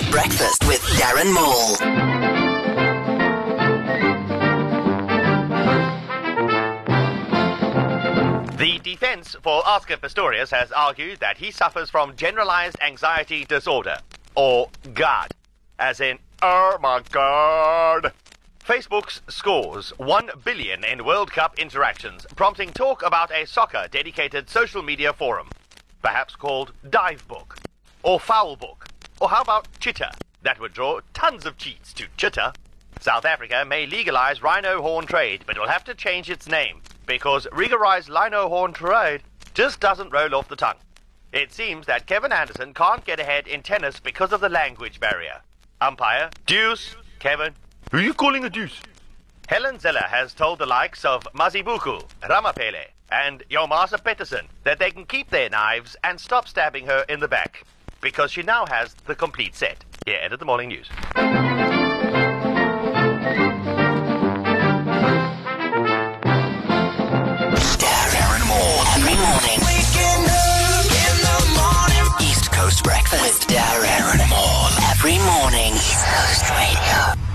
Breakfast. With Darren Maule. The defense for Oscar Pistorius has argued that he suffers from generalized anxiety disorder, or GAD, as in, oh my god. Facebook's scores 1 billion in World Cup interactions, prompting talk about a soccer dedicated social media forum, perhaps called Divebook, or Foulbook, or how about Chitter? That would draw tons of cheats to Chitter. South Africa may legalize rhino horn trade, but will have to change its name because regularized rhino horn trade just doesn't roll off the tongue. It seems that Kevin Anderson can't get ahead in tennis because of the language barrier. Umpire, deuce, Kevin. Who are you calling a deuce? Helen Zille has told the likes of Mazibuko, Ramphele, and Yomasa Peterson that they can keep their knives and stop stabbing her in the back because she now has the complete set. Here, edit the morning news. Darren Maule every morning. East Coast Breakfast with Darren Maule every morning. East Coast Radio.